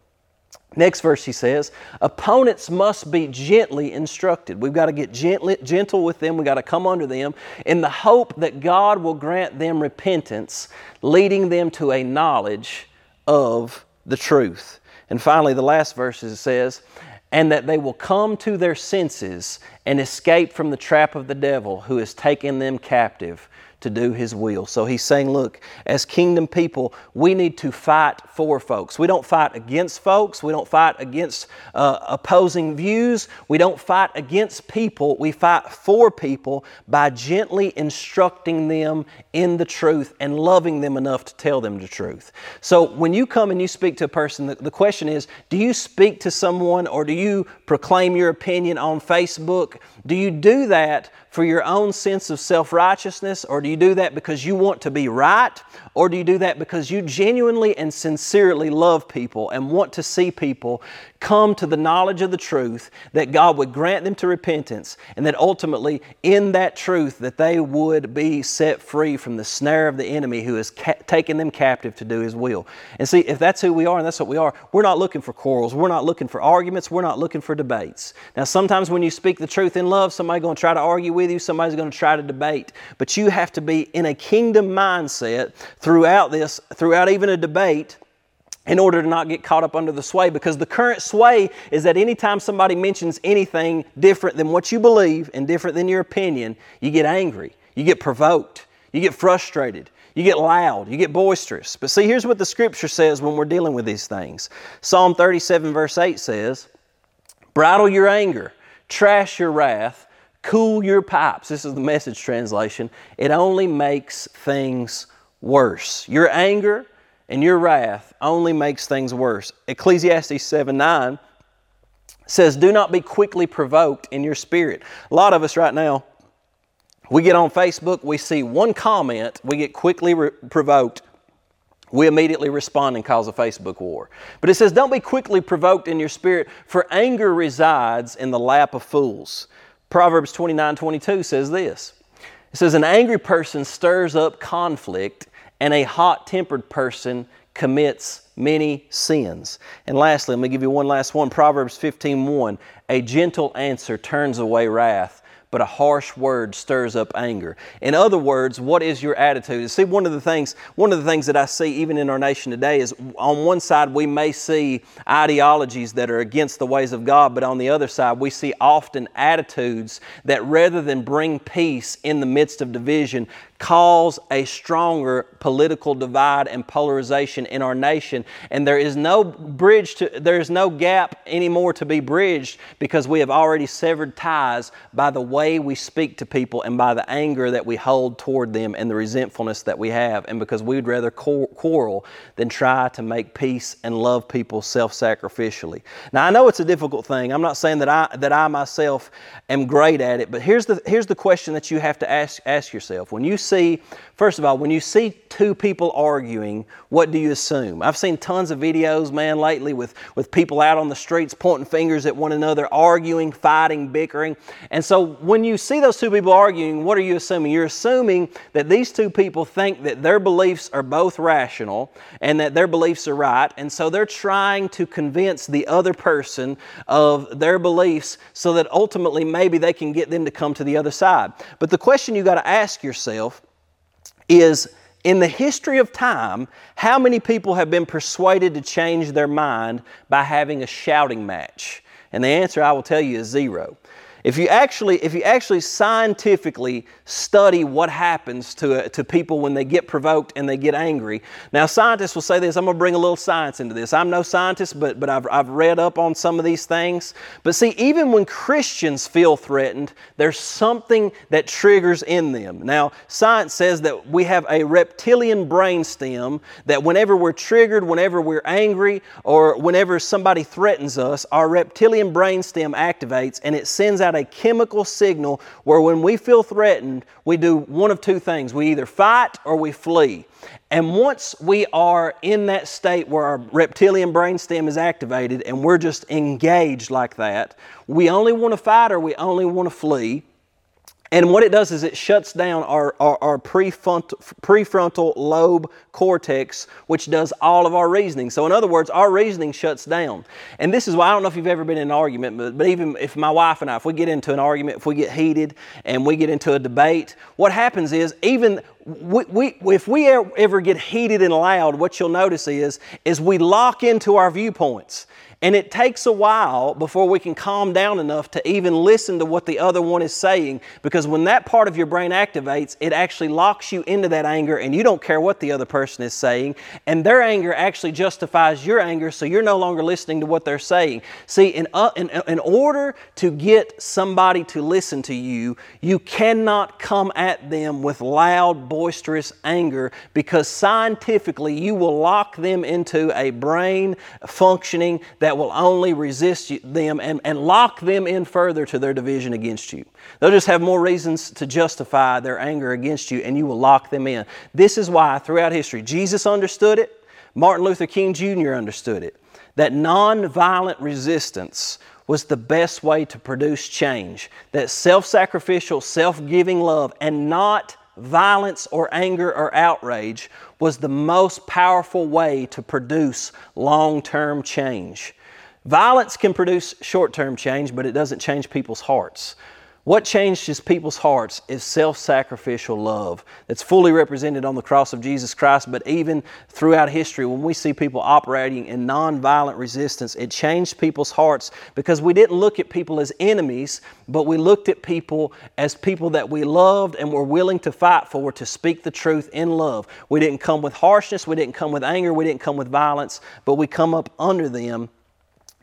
Next verse he says, opponents must be gently instructed. We've got to get gently, gentle with them. We've got to come under them in the hope that God will grant them repentance, leading them to a knowledge of the truth. And finally, the last verse says, and that they will come to their senses and escape from the trap of the devil who has taken them captive to do His will. So He's saying, look, as kingdom people, we need to fight for folks. We don't fight against folks. We don't fight against uh, opposing views. We don't fight against people. We fight for people by gently instructing them in the truth and loving them enough to tell them the truth. So when you come and you speak to a person, the, the question is do you speak to someone or do you proclaim your opinion on Facebook? Do you do that for your own sense of self righteousness or do you you do that because you want to be right? Or do you do that because you genuinely and sincerely love people and want to see people come to the knowledge of the truth, that God would grant them to repentance, and that ultimately, in that truth, that they would be set free from the snare of the enemy who has ca- taken them captive to do His will. And see, if that's who we are and that's what we are, we're not looking for quarrels, we're not looking for arguments, we're not looking for debates. Now, sometimes when you speak the truth in love, somebody's going to try to argue with you, somebody's going to try to debate, but you have to be in a kingdom mindset throughout this, throughout even a debate in order to not get caught up under the sway because the current sway is that anytime somebody mentions anything different than what you believe and different than your opinion, you get angry, you get provoked, you get frustrated, you get loud, you get boisterous. But see, here's what the scripture says when we're dealing with these things Psalm 37, verse 8 says, Bridle your anger, trash your wrath, cool your pipes. This is the message translation. It only makes things worse. Your anger, and your wrath only makes things worse. Ecclesiastes 7 9 says, Do not be quickly provoked in your spirit. A lot of us right now, we get on Facebook, we see one comment, we get quickly re- provoked. We immediately respond and cause a Facebook war. But it says, Don't be quickly provoked in your spirit, for anger resides in the lap of fools. Proverbs 29 22 says this It says, An angry person stirs up conflict and a hot tempered person commits many sins. And lastly, let me give you one last one Proverbs 15 1. A gentle answer turns away wrath, but a harsh word stirs up anger. In other words, what is your attitude? See, one of the things, one of the things that I see even in our nation today is on one side we may see ideologies that are against the ways of God, but on the other side we see often attitudes that rather than bring peace in the midst of division, cause a stronger political divide and polarization in our nation. And there is no bridge to, there is no gap anymore to be bridged because we have already severed ties by the way we speak to people and by the anger that we hold toward them and the resentfulness that we have. And because we would rather quarrel than try to make peace and love people self sacrificially. Now, I know it's a difficult thing. I'm not saying that I, that I myself am great at it, but here's the, here's the question that you have to ask, ask yourself. When you see, first of all, when you see two people arguing, what do you assume? I've seen tons of videos, man, lately with, with people out on the streets pointing fingers at one another, arguing, fighting, bickering. And so when you see those two people arguing, what are you assuming? You're assuming that these two people think that their beliefs are both rational and that their beliefs are right. And so they're trying to convince the other person of their beliefs so that ultimately maybe they can get them to come to the other side. But the question you got to ask yourself is in the history of time, how many people have been persuaded to change their mind by having a shouting match? And the answer I will tell you is zero. If you actually, if you actually scientifically study what happens to, to people when they get provoked and they get angry, now scientists will say this. I'm going to bring a little science into this. I'm no scientist, but but I've I've read up on some of these things. But see, even when Christians feel threatened, there's something that triggers in them. Now, science says that we have a reptilian brainstem that whenever we're triggered, whenever we're angry, or whenever somebody threatens us, our reptilian brainstem activates and it sends out a chemical signal where when we feel threatened, we do one of two things. We either fight or we flee. And once we are in that state where our reptilian brainstem is activated and we're just engaged like that, we only want to fight or we only want to flee. And what it does is it shuts down our, our, our prefrontal, prefrontal lobe cortex, which does all of our reasoning. So, in other words, our reasoning shuts down. And this is why I don't know if you've ever been in an argument, but, but even if my wife and I, if we get into an argument, if we get heated and we get into a debate, what happens is even we, we, if we ever get heated and loud, what you'll notice is, is we lock into our viewpoints. And it takes a while before we can calm down enough to even listen to what the other one is saying because when that part of your brain activates, it actually locks you into that anger and you don't care what the other person is saying. And their anger actually justifies your anger, so you're no longer listening to what they're saying. See, in, uh, in, in order to get somebody to listen to you, you cannot come at them with loud, boisterous anger because scientifically you will lock them into a brain functioning that that will only resist you, them and, and lock them in further to their division against you. They'll just have more reasons to justify their anger against you, and you will lock them in. This is why, throughout history, Jesus understood it, Martin Luther King Jr. understood it, that nonviolent resistance was the best way to produce change. That self sacrificial, self giving love and not violence or anger or outrage was the most powerful way to produce long term change. Violence can produce short term change, but it doesn't change people's hearts. What changes people's hearts is self sacrificial love that's fully represented on the cross of Jesus Christ, but even throughout history, when we see people operating in nonviolent resistance, it changed people's hearts because we didn't look at people as enemies, but we looked at people as people that we loved and were willing to fight for to speak the truth in love. We didn't come with harshness, we didn't come with anger, we didn't come with violence, but we come up under them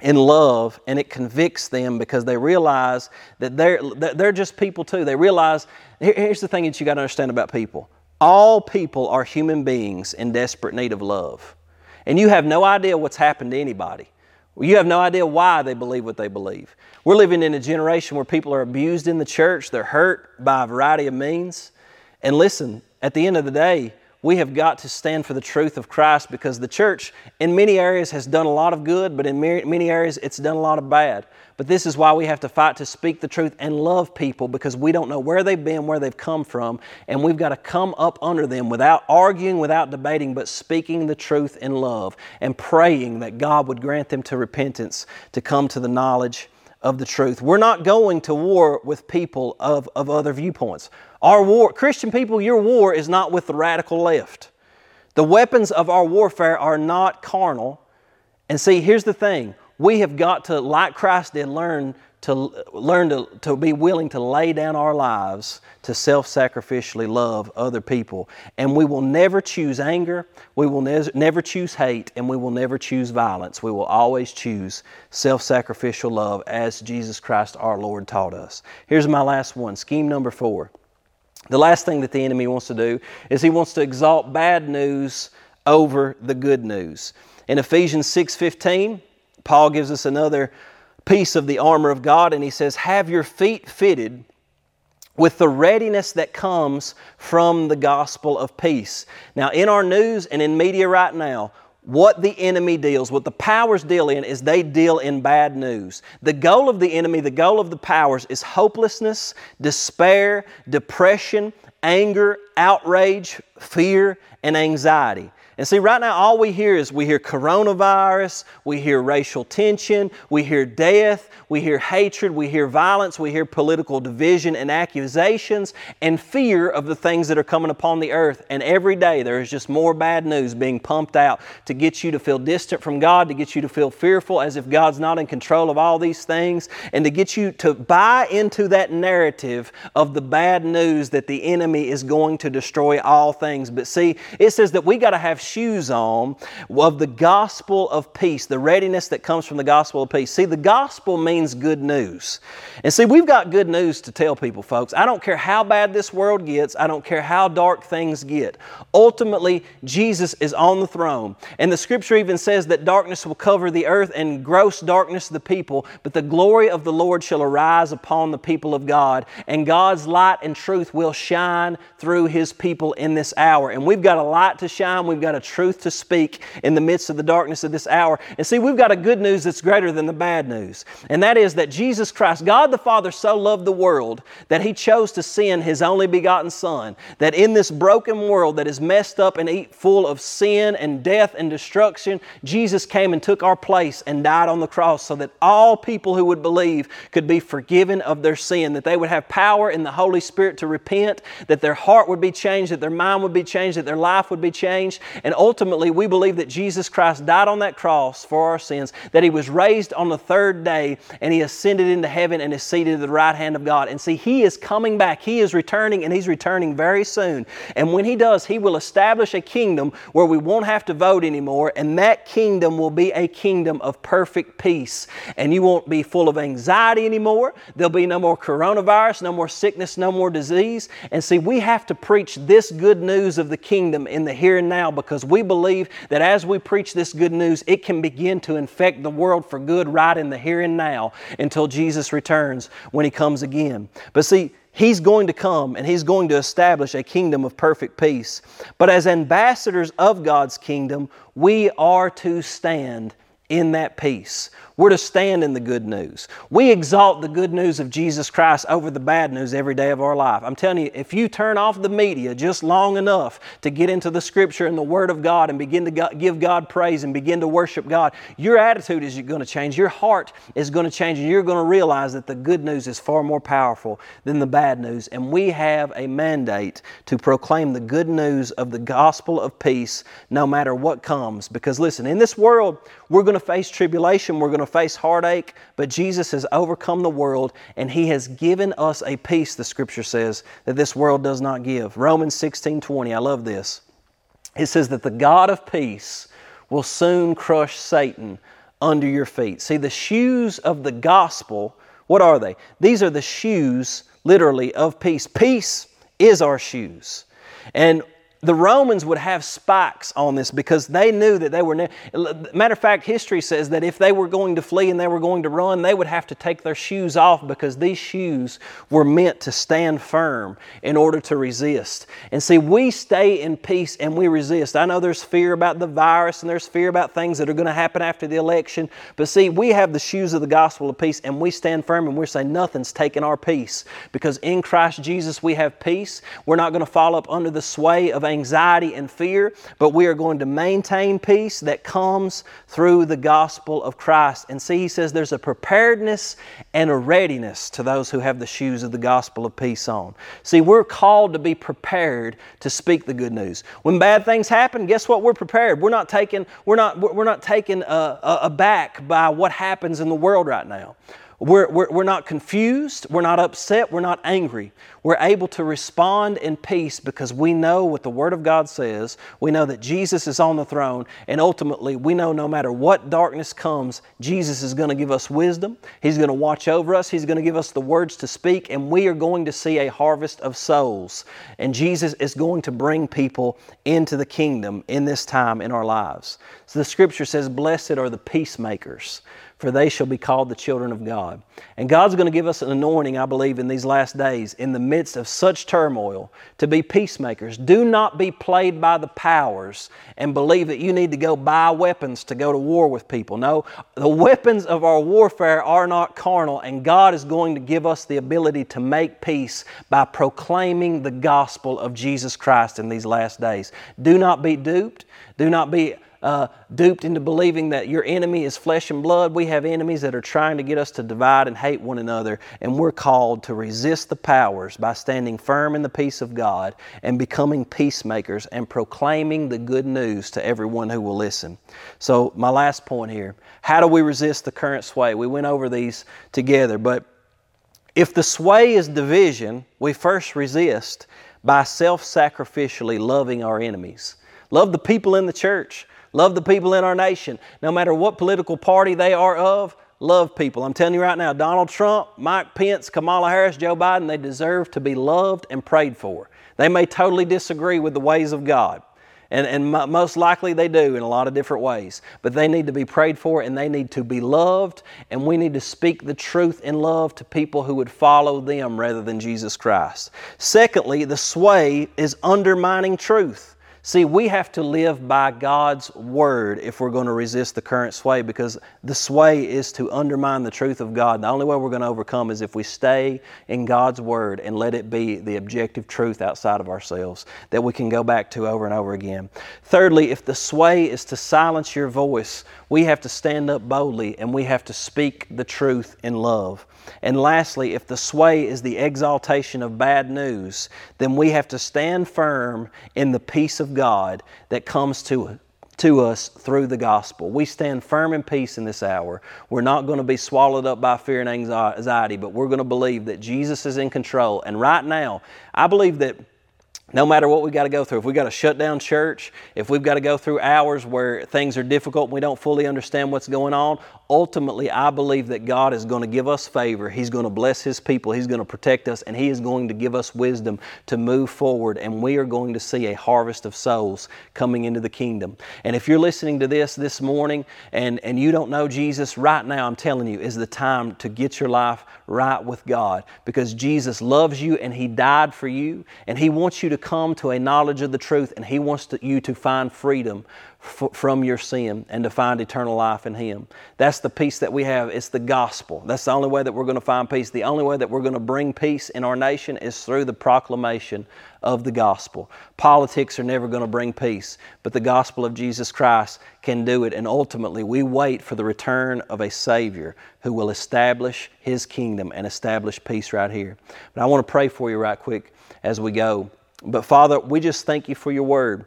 in love and it convicts them because they realize that they're, they're just people too. They realize, here's the thing that you got to understand about people all people are human beings in desperate need of love. And you have no idea what's happened to anybody. You have no idea why they believe what they believe. We're living in a generation where people are abused in the church, they're hurt by a variety of means. And listen, at the end of the day, we have got to stand for the truth of Christ because the church, in many areas, has done a lot of good, but in many areas, it's done a lot of bad. But this is why we have to fight to speak the truth and love people because we don't know where they've been, where they've come from, and we've got to come up under them without arguing, without debating, but speaking the truth in love and praying that God would grant them to repentance, to come to the knowledge of the truth. We're not going to war with people of, of other viewpoints. Our war, Christian people, your war is not with the radical left. The weapons of our warfare are not carnal. And see, here's the thing we have got to, like Christ did, learn to learn to, to be willing to lay down our lives to self sacrificially love other people. And we will never choose anger, we will ne- never choose hate, and we will never choose violence. We will always choose self sacrificial love as Jesus Christ our Lord taught us. Here's my last one scheme number four. The last thing that the enemy wants to do is he wants to exalt bad news over the good news. In Ephesians 6:15, Paul gives us another piece of the armor of God, and he says, Have your feet fitted with the readiness that comes from the gospel of peace. Now, in our news and in media right now, what the enemy deals, what the powers deal in, is they deal in bad news. The goal of the enemy, the goal of the powers, is hopelessness, despair, depression, anger, outrage, fear, and anxiety. And see, right now, all we hear is we hear coronavirus, we hear racial tension, we hear death, we hear hatred, we hear violence, we hear political division and accusations and fear of the things that are coming upon the earth. And every day there is just more bad news being pumped out to get you to feel distant from God, to get you to feel fearful as if God's not in control of all these things, and to get you to buy into that narrative of the bad news that the enemy is going to destroy all things. But see, it says that we got to have shoes on of the gospel of peace, the readiness that comes from the gospel of peace. See, the gospel means good news. And see, we've got good news to tell people, folks. I don't care how bad this world gets, I don't care how dark things get. Ultimately, Jesus is on the throne. And the scripture even says that darkness will cover the earth and gross darkness the people, but the glory of the Lord shall arise upon the people of God, and God's light and truth will shine through His people in this hour. And we've got a light to shine, we've got a truth to speak in the midst of the darkness of this hour. And see, we've got a good news that's greater than the bad news. And that is that Jesus Christ, God the Father, so loved the world that He chose to send His only begotten Son, that in this broken world that is messed up and full of sin and death and destruction, Jesus came and took our place and died on the cross so that all people who would believe could be forgiven of their sin, that they would have power in the Holy Spirit to repent, that their heart would be changed, that their mind would be changed, that their life would be changed. And ultimately, we believe that Jesus Christ died on that cross for our sins, that He was raised on the third day, and he ascended into heaven and is seated at the right hand of God. And see, he is coming back. He is returning, and he's returning very soon. And when he does, he will establish a kingdom where we won't have to vote anymore, and that kingdom will be a kingdom of perfect peace. And you won't be full of anxiety anymore. There'll be no more coronavirus, no more sickness, no more disease. And see, we have to preach this good news of the kingdom in the here and now because we believe that as we preach this good news, it can begin to infect the world for good right in the here and now until Jesus returns when He comes again. But see, He's going to come and He's going to establish a kingdom of perfect peace. But as ambassadors of God's kingdom, we are to stand in that peace. We're to stand in the good news. We exalt the good news of Jesus Christ over the bad news every day of our life. I'm telling you, if you turn off the media just long enough to get into the Scripture and the Word of God and begin to give God praise and begin to worship God, your attitude is going to change. Your heart is going to change, and you're going to realize that the good news is far more powerful than the bad news. And we have a mandate to proclaim the good news of the gospel of peace no matter what comes. Because listen, in this world, we're going to face tribulation, we're going to face heartache, but Jesus has overcome the world and He has given us a peace, the Scripture says, that this world does not give. Romans 16 20, I love this. It says that the God of peace will soon crush Satan under your feet. See, the shoes of the gospel, what are they? These are the shoes, literally, of peace. Peace is our shoes. And the Romans would have spikes on this because they knew that they were. Ne- Matter of fact, history says that if they were going to flee and they were going to run, they would have to take their shoes off because these shoes were meant to stand firm in order to resist. And see, we stay in peace and we resist. I know there's fear about the virus and there's fear about things that are going to happen after the election, but see, we have the shoes of the gospel of peace and we stand firm and we're saying nothing's taking our peace because in Christ Jesus we have peace. We're not going to fall up under the sway of anxiety and fear, but we are going to maintain peace that comes through the gospel of Christ. And see, he says there's a preparedness and a readiness to those who have the shoes of the gospel of peace on. See, we're called to be prepared to speak the good news. When bad things happen, guess what? We're prepared. We're not taken, we're not, we're not taken uh, uh, aback by what happens in the world right now. We're, we're, we're not confused, we're not upset, we're not angry. We're able to respond in peace because we know what the Word of God says. We know that Jesus is on the throne, and ultimately, we know no matter what darkness comes, Jesus is going to give us wisdom. He's going to watch over us, He's going to give us the words to speak, and we are going to see a harvest of souls. And Jesus is going to bring people into the kingdom in this time in our lives. So the Scripture says, Blessed are the peacemakers for they shall be called the children of God. And God's going to give us an anointing, I believe, in these last days, in the midst of such turmoil, to be peacemakers. Do not be played by the powers and believe that you need to go buy weapons to go to war with people. No, the weapons of our warfare are not carnal, and God is going to give us the ability to make peace by proclaiming the gospel of Jesus Christ in these last days. Do not be duped. Do not be uh, duped into believing that your enemy is flesh and blood. We have enemies that are trying to get us to divide and hate one another, and we're called to resist the powers by standing firm in the peace of God and becoming peacemakers and proclaiming the good news to everyone who will listen. So, my last point here how do we resist the current sway? We went over these together, but if the sway is division, we first resist by self sacrificially loving our enemies. Love the people in the church. Love the people in our nation. No matter what political party they are of, love people. I'm telling you right now, Donald Trump, Mike Pence, Kamala Harris, Joe Biden, they deserve to be loved and prayed for. They may totally disagree with the ways of God. And, and most likely they do in a lot of different ways. But they need to be prayed for and they need to be loved. And we need to speak the truth in love to people who would follow them rather than Jesus Christ. Secondly, the sway is undermining truth. See, we have to live by God's Word if we're going to resist the current sway because the sway is to undermine the truth of God. The only way we're going to overcome is if we stay in God's Word and let it be the objective truth outside of ourselves that we can go back to over and over again. Thirdly, if the sway is to silence your voice, we have to stand up boldly and we have to speak the truth in love. And lastly, if the sway is the exaltation of bad news, then we have to stand firm in the peace of God that comes to to us through the gospel. We stand firm in peace in this hour. We're not going to be swallowed up by fear and anxiety, but we're going to believe that Jesus is in control. And right now, I believe that no matter what we got to go through, if we got to shut down church, if we've got to go through hours where things are difficult and we don't fully understand what's going on, ultimately, I believe that God is going to give us favor. He's going to bless His people. He's going to protect us, and He is going to give us wisdom to move forward. And we are going to see a harvest of souls coming into the kingdom. And if you're listening to this this morning and, and you don't know Jesus, right now, I'm telling you, is the time to get your life right with God because Jesus loves you and He died for you, and He wants you to come to a knowledge of the truth, and He wants to, you to find freedom f- from your sin and to find eternal life in Him. That's the peace that we have. It's the gospel. That's the only way that we're going to find peace. The only way that we're going to bring peace in our nation is through the proclamation of the gospel. Politics are never going to bring peace, but the gospel of Jesus Christ can do it. And ultimately, we wait for the return of a Savior who will establish His kingdom and establish peace right here. But I want to pray for you right quick as we go. But Father, we just thank you for your word.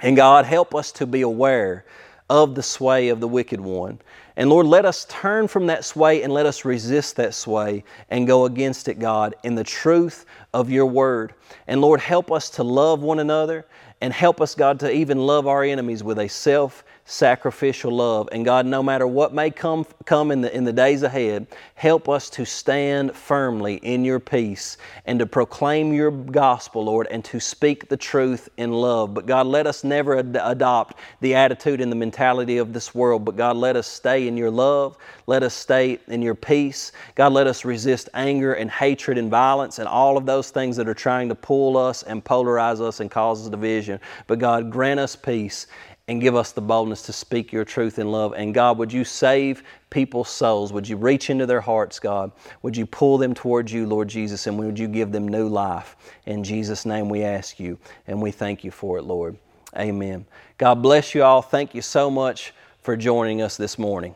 And God, help us to be aware of the sway of the wicked one. And Lord, let us turn from that sway and let us resist that sway and go against it, God, in the truth of your word. And Lord, help us to love one another and help us, God, to even love our enemies with a self sacrificial love. And God, no matter what may come, come in, the, in the days ahead, help us to stand firmly in your peace and to proclaim your gospel, Lord, and to speak the truth in love. But God, let us never ad- adopt the attitude and the mentality of this world. But God, let us stay in your love. Let us stay in your peace. God, let us resist anger and hatred and violence and all of those things that are trying to pull us and polarize us and cause us division. But God, grant us peace and give us the boldness to speak your truth in love. And God, would you save people's souls? Would you reach into their hearts, God? Would you pull them towards you, Lord Jesus, and would you give them new life? In Jesus' name we ask you, and we thank you for it, Lord. Amen. God bless you all. Thank you so much for joining us this morning.